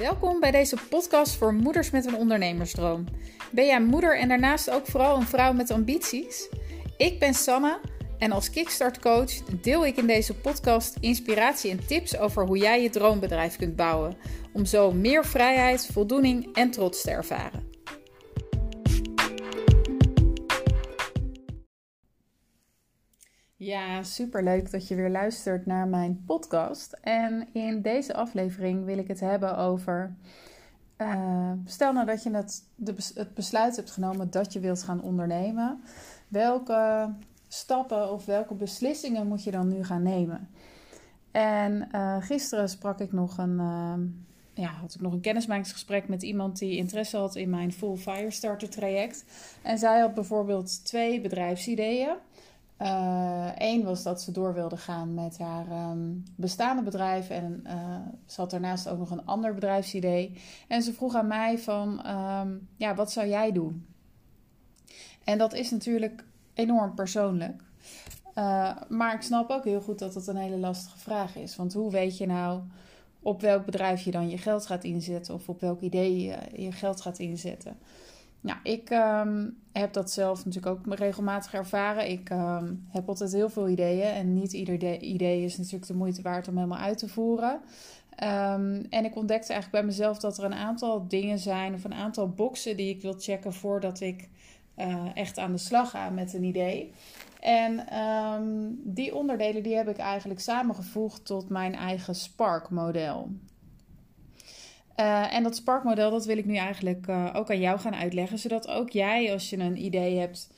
Welkom bij deze podcast voor moeders met een ondernemersdroom. Ben jij moeder en daarnaast ook vooral een vrouw met ambities? Ik ben Sanne en als Kickstart coach deel ik in deze podcast inspiratie en tips over hoe jij je droombedrijf kunt bouwen om zo meer vrijheid, voldoening en trots te ervaren. Ja, superleuk dat je weer luistert naar mijn podcast. En in deze aflevering wil ik het hebben over. Uh, stel nou dat je het, de, het besluit hebt genomen dat je wilt gaan ondernemen. Welke stappen of welke beslissingen moet je dan nu gaan nemen? En uh, gisteren sprak ik nog een. Uh, ja, had ik nog een kennismakingsgesprek met iemand die interesse had in mijn Full Firestarter traject. En zij had bijvoorbeeld twee bedrijfsideeën. Eén uh, was dat ze door wilde gaan met haar um, bestaande bedrijf en uh, ze had daarnaast ook nog een ander bedrijfsidee. En ze vroeg aan mij van, um, ja, wat zou jij doen? En dat is natuurlijk enorm persoonlijk. Uh, maar ik snap ook heel goed dat het een hele lastige vraag is. Want hoe weet je nou op welk bedrijf je dan je geld gaat inzetten of op welk idee je je geld gaat inzetten? Nou, ik um, heb dat zelf natuurlijk ook regelmatig ervaren. Ik um, heb altijd heel veel ideeën en niet ieder idee is natuurlijk de moeite waard om helemaal uit te voeren. Um, en ik ontdekte eigenlijk bij mezelf dat er een aantal dingen zijn of een aantal boxen die ik wil checken voordat ik uh, echt aan de slag ga met een idee. En die onderdelen die heb ik eigenlijk samengevoegd tot mijn eigen Spark-model. Uh, en dat Spark-model, dat wil ik nu eigenlijk uh, ook aan jou gaan uitleggen. Zodat ook jij, als je een idee hebt,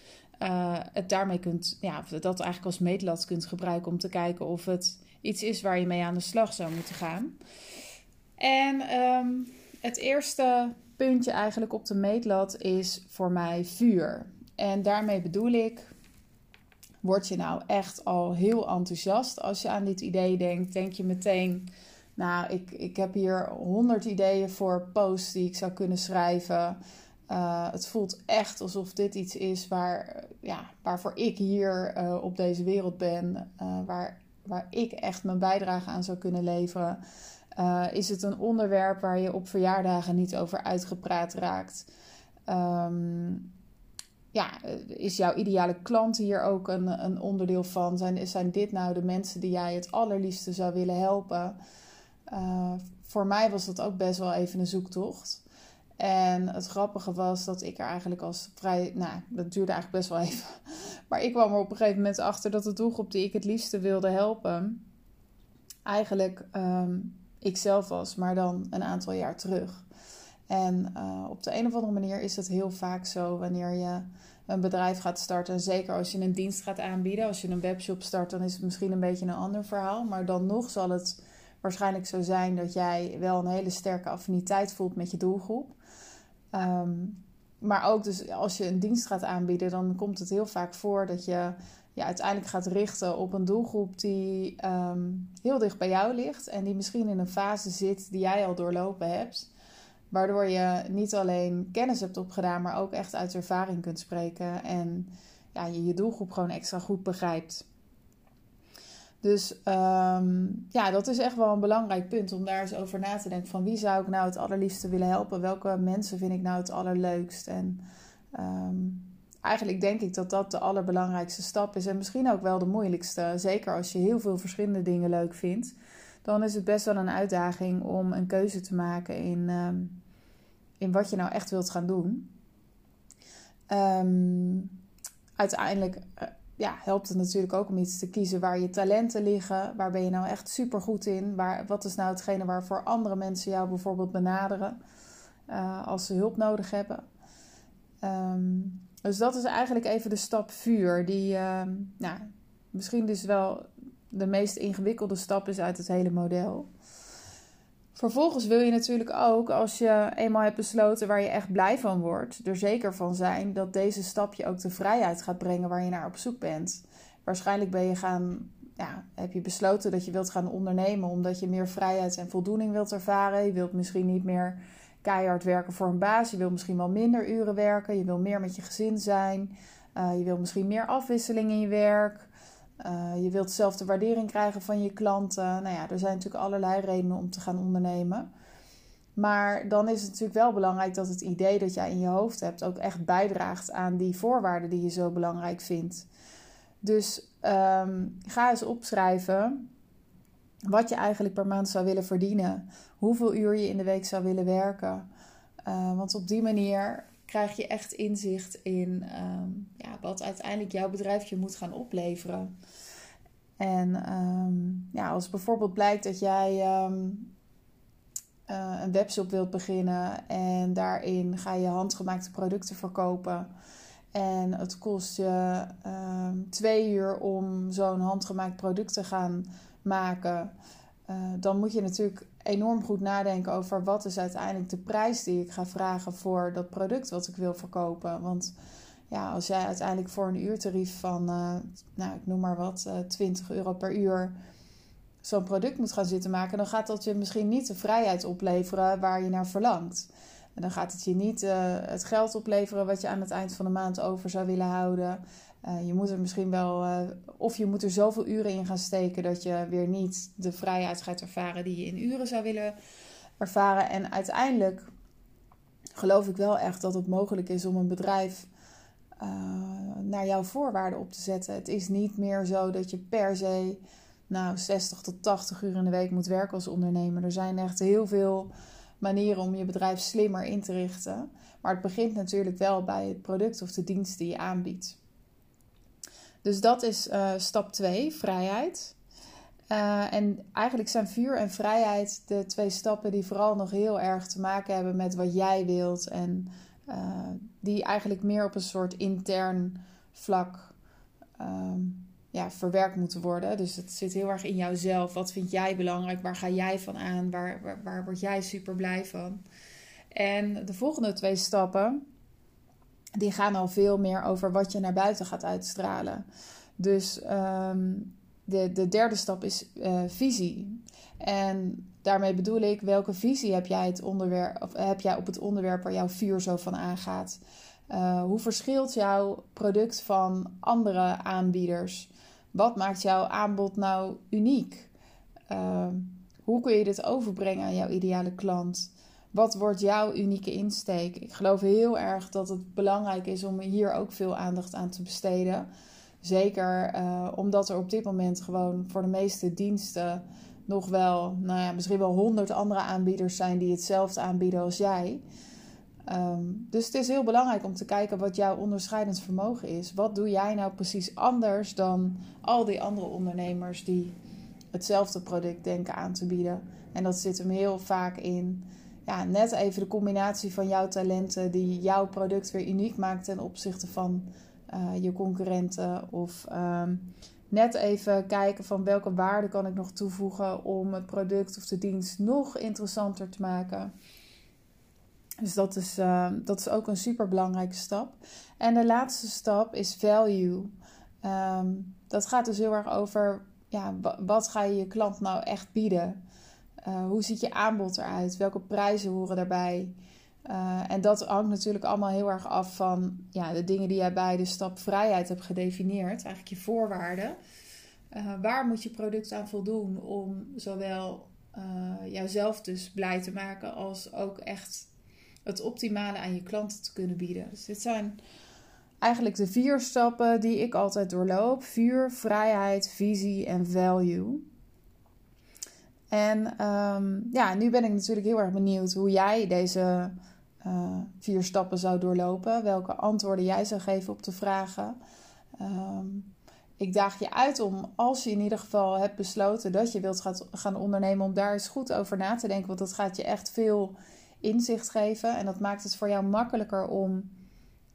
uh, het daarmee kunt, ja, dat eigenlijk als meetlat kunt gebruiken om te kijken of het iets is waar je mee aan de slag zou moeten gaan. En um, het eerste puntje eigenlijk op de meetlat is voor mij vuur. En daarmee bedoel ik, word je nou echt al heel enthousiast als je aan dit idee denkt? Denk je meteen nou, ik, ik heb hier honderd ideeën voor posts die ik zou kunnen schrijven. Uh, het voelt echt alsof dit iets is waar, ja, waarvoor ik hier uh, op deze wereld ben. Waar, waar ik echt mijn bijdrage aan zou kunnen leveren. is het een onderwerp waar je op verjaardagen niet over uitgepraat raakt? Um, ja, is jouw ideale klant hier ook een, een onderdeel van? Zijn, zijn dit nou de mensen die jij het allerliefste zou willen helpen? Uh, voor mij was dat ook best wel even een zoektocht. En het grappige was dat ik er eigenlijk als vrij. Nou, dat duurde eigenlijk best wel even. Maar ik kwam er op een gegeven moment achter dat de doelgroep die ik het liefste wilde helpen. eigenlijk um, ik zelf was, maar dan een aantal jaar terug. En uh, op de een of andere manier is het heel vaak zo wanneer je een bedrijf gaat starten. En zeker als je een dienst gaat aanbieden. Als je een webshop start, dan is het misschien een beetje een ander verhaal. Maar dan nog zal het waarschijnlijk zo zijn dat jij wel een hele sterke affiniteit voelt met je doelgroep. Um, maar ook dus als je een dienst gaat aanbieden, dan komt het heel vaak voor dat je ja, uiteindelijk gaat richten op een doelgroep die um, heel dicht bij jou ligt en die misschien in een fase zit die jij al doorlopen hebt. Waardoor je niet alleen kennis hebt opgedaan, maar ook echt uit ervaring kunt spreken en ja, je je doelgroep gewoon extra goed begrijpt. Dus um, ja, dat is echt wel een belangrijk punt om daar eens over na te denken. Van wie zou ik nou het allerliefste willen helpen? Welke mensen vind ik nou het allerleukst? En um, eigenlijk denk ik dat dat de allerbelangrijkste stap is. En misschien ook wel de moeilijkste. Zeker als je heel veel verschillende dingen leuk vindt. Dan is het best wel een uitdaging om een keuze te maken in, um, in wat je nou echt wilt gaan doen. uiteindelijk eh, ja, helpt het natuurlijk ook om iets te kiezen waar je talenten liggen. Waar ben je nou echt super goed in? Waar, wat is nou hetgene waarvoor andere mensen jou bijvoorbeeld benaderen uh, als ze hulp nodig hebben? Um, dus dat is eigenlijk even de stap vuur, die uh, nou, misschien dus wel de meest ingewikkelde stap is uit het hele model. Vervolgens wil je natuurlijk ook, als je eenmaal hebt besloten waar je echt blij van wordt, er zeker van zijn dat deze stap je ook de vrijheid gaat brengen waar je naar op zoek bent. Waarschijnlijk ben je gaan, ja, heb je besloten dat je wilt gaan ondernemen omdat je meer vrijheid en voldoening wilt ervaren. Je wilt misschien niet meer keihard werken voor een baas. Je wilt misschien wel minder uren werken. Je wil meer met je gezin zijn. Uh, je wilt misschien meer afwisseling in je werk. Uh, je wilt zelf de waardering krijgen van je klanten. Nou ja, er zijn natuurlijk allerlei redenen om te gaan ondernemen. Maar dan is het natuurlijk wel belangrijk dat het idee dat jij in je hoofd hebt ook echt bijdraagt aan die voorwaarden die je zo belangrijk vindt. Dus ehm, ga eens opschrijven wat je eigenlijk per maand zou willen verdienen, hoeveel uur je in de week zou willen werken. Uh, want op die manier krijg je echt inzicht in ehm, ja, wat uiteindelijk jouw bedrijfje moet gaan opleveren. En um, ja, als bijvoorbeeld blijkt dat jij um, uh, een webshop wilt beginnen en daarin ga je handgemaakte producten verkopen. En het kost je twee uur om zo'n handgemaakt product te gaan maken. Uh, dan moet je natuurlijk enorm goed nadenken over wat is uiteindelijk de prijs die ik ga vragen voor dat product wat ik wil verkopen. Want ja, als jij uiteindelijk voor een uurtarief van, uh, nou ik noem maar wat, uh, eh, 20 euro per uur zo'n product moet gaan zitten maken, dan gaat dat je misschien niet de vrijheid opleveren waar je naar verlangt. En dan gaat het je niet uh, het geld opleveren wat je aan het eind van de maand over zou willen houden. Uh, je moet er misschien wel, uh, of je moet er zoveel uren in gaan steken dat je weer niet de vrijheid gaat ervaren die je in uren zou willen ervaren. En uiteindelijk geloof ik wel echt dat het mogelijk is om een bedrijf uh, naar jouw voorwaarden op te zetten. Het is niet meer zo dat je per se nou, 60 tot 80 uur in de week moet werken als ondernemer. Er zijn echt heel veel manieren om je bedrijf slimmer in te richten. Maar het begint natuurlijk wel bij het product of de dienst die je aanbiedt. Dus dat is uh, stap 2, vrijheid. Uh, en eigenlijk zijn vuur en vrijheid de twee stappen die vooral nog heel erg te maken hebben met wat jij wilt. En uh, die eigenlijk meer op een soort intern vlak um, ja, verwerkt moeten worden. Dus het zit heel erg in jouzelf. Wat vind jij belangrijk? Waar ga jij van aan? Waar, waar word jij super blij van? En de volgende twee stappen, die gaan al veel meer over wat je naar buiten gaat uitstralen. Dus um, de, de derde stap is uh, visie. En daarmee bedoel ik, welke visie heb jij, het onderwerp, of heb jij op het onderwerp waar jouw vuur zo van aangaat? Uh, hoe verschilt jouw product van andere aanbieders? Wat maakt jouw aanbod nou uniek? Hoe kun je dit overbrengen aan jouw ideale klant? Wat wordt jouw unieke insteek? Ik geloof heel erg dat het belangrijk is om hier ook veel aandacht aan te besteden. Zeker uh, omdat er op dit moment gewoon voor de meeste diensten nog wel, nou ja, misschien wel honderd andere aanbieders zijn die hetzelfde aanbieden als jij. Um, dus het is heel belangrijk om te kijken wat jouw onderscheidend vermogen is. Wat doe jij nou precies anders dan al die andere ondernemers die hetzelfde product denken aan te bieden? En dat zit hem heel vaak in ja, net even de combinatie van jouw talenten die jouw product weer uniek maakt ten opzichte van uh, je concurrenten. Of um, net even kijken van welke waarde kan ik nog toevoegen om het product of de dienst nog interessanter te maken. Dus dat is, uh, dat is ook een super belangrijke stap. En de laatste stap is value. Um, dat gaat dus heel erg over ja, wat ga je je klant nou echt bieden? Uh, hoe ziet je aanbod eruit? Welke prijzen horen daarbij? Uh, en dat hangt natuurlijk allemaal heel erg af van ja, de dingen die jij bij de stap vrijheid hebt gedefinieerd, eigenlijk je voorwaarden. Uh, waar moet je product aan voldoen om zowel jouzelf dus blij te maken als ook echt het optimale aan je klanten te kunnen bieden. Dus dit zijn eigenlijk de vier stappen die ik altijd doorloop: vuur, vrijheid, visie en value. En um, ja, nu ben ik natuurlijk heel erg benieuwd hoe jij deze uh, vier stappen zou doorlopen. Welke antwoorden jij zou geven op de vragen. Um, ik daag je uit om, als je in ieder geval hebt besloten dat je wilt gaan ondernemen, om daar eens goed over na te denken. Want dat gaat je echt veel inzicht geven. En dat maakt het voor jou makkelijker om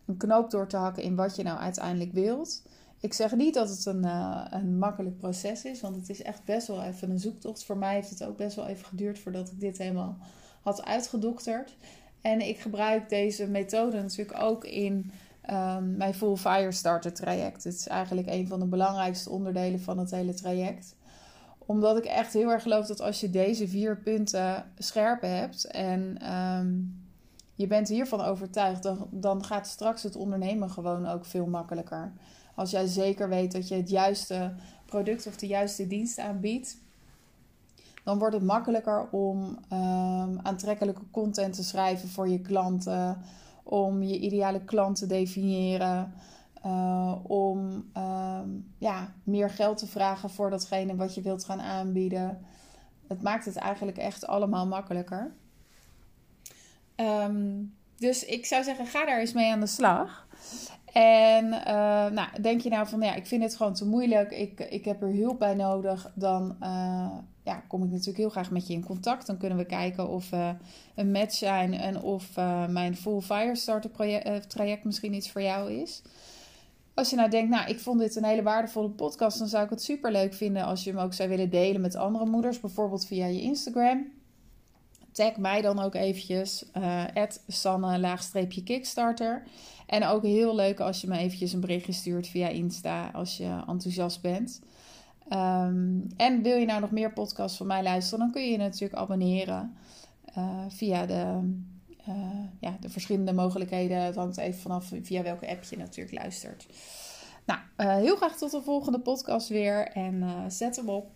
een knoop door te hakken in wat je nou uiteindelijk wilt. Ik zeg niet dat het een, uh, een makkelijk proces is, want het is echt best wel even een zoektocht. Voor mij heeft het ook best wel even geduurd voordat ik dit helemaal had uitgedokterd. En ik gebruik deze methode natuurlijk ook in um, mijn Full Fire Starter traject. Het is eigenlijk een van de belangrijkste onderdelen van het hele traject omdat ik echt heel erg geloof dat als je deze vier punten scherp hebt en um, je bent hiervan overtuigd, dan, dan gaat straks het ondernemen gewoon ook veel makkelijker. Als jij zeker weet dat je het juiste product of de juiste dienst aanbiedt, dan wordt het makkelijker om ehm, aantrekkelijke content te schrijven voor je klanten, om je ideale klant te definiëren. Uh, om ehm, ja, meer geld te vragen voor datgene wat je wilt gaan aanbieden. Het maakt het eigenlijk echt allemaal makkelijker. Ehm, dus ik zou zeggen, ga daar eens mee aan de slag. En uh, nou, denk je nou van, ja, ik vind het gewoon te moeilijk, ik, ik heb er hulp bij nodig, dan uh, ja, kom ik natuurlijk heel graag met je in contact. Dan kunnen we kijken of we een match zijn en of uh, mijn Full Firestarter traject misschien iets voor jou is. Als je nou denkt, nou, ik vond dit een hele waardevolle podcast, dan zou ik het super leuk vinden als je hem ook zou willen delen met andere moeders, bijvoorbeeld via je Instagram. Tag mij dan ook eventjes, uh, sanne-kickstarter. En ook heel leuk als je me eventjes een berichtje stuurt via Insta als je enthousiast bent. Um, en wil je nou nog meer podcasts van mij luisteren, dan kun je je natuurlijk abonneren uh, via de uh, ja, de verschillende mogelijkheden. Het hangt even vanaf via welke app je natuurlijk luistert. Nou, heel graag tot de volgende podcast weer en zet hem op.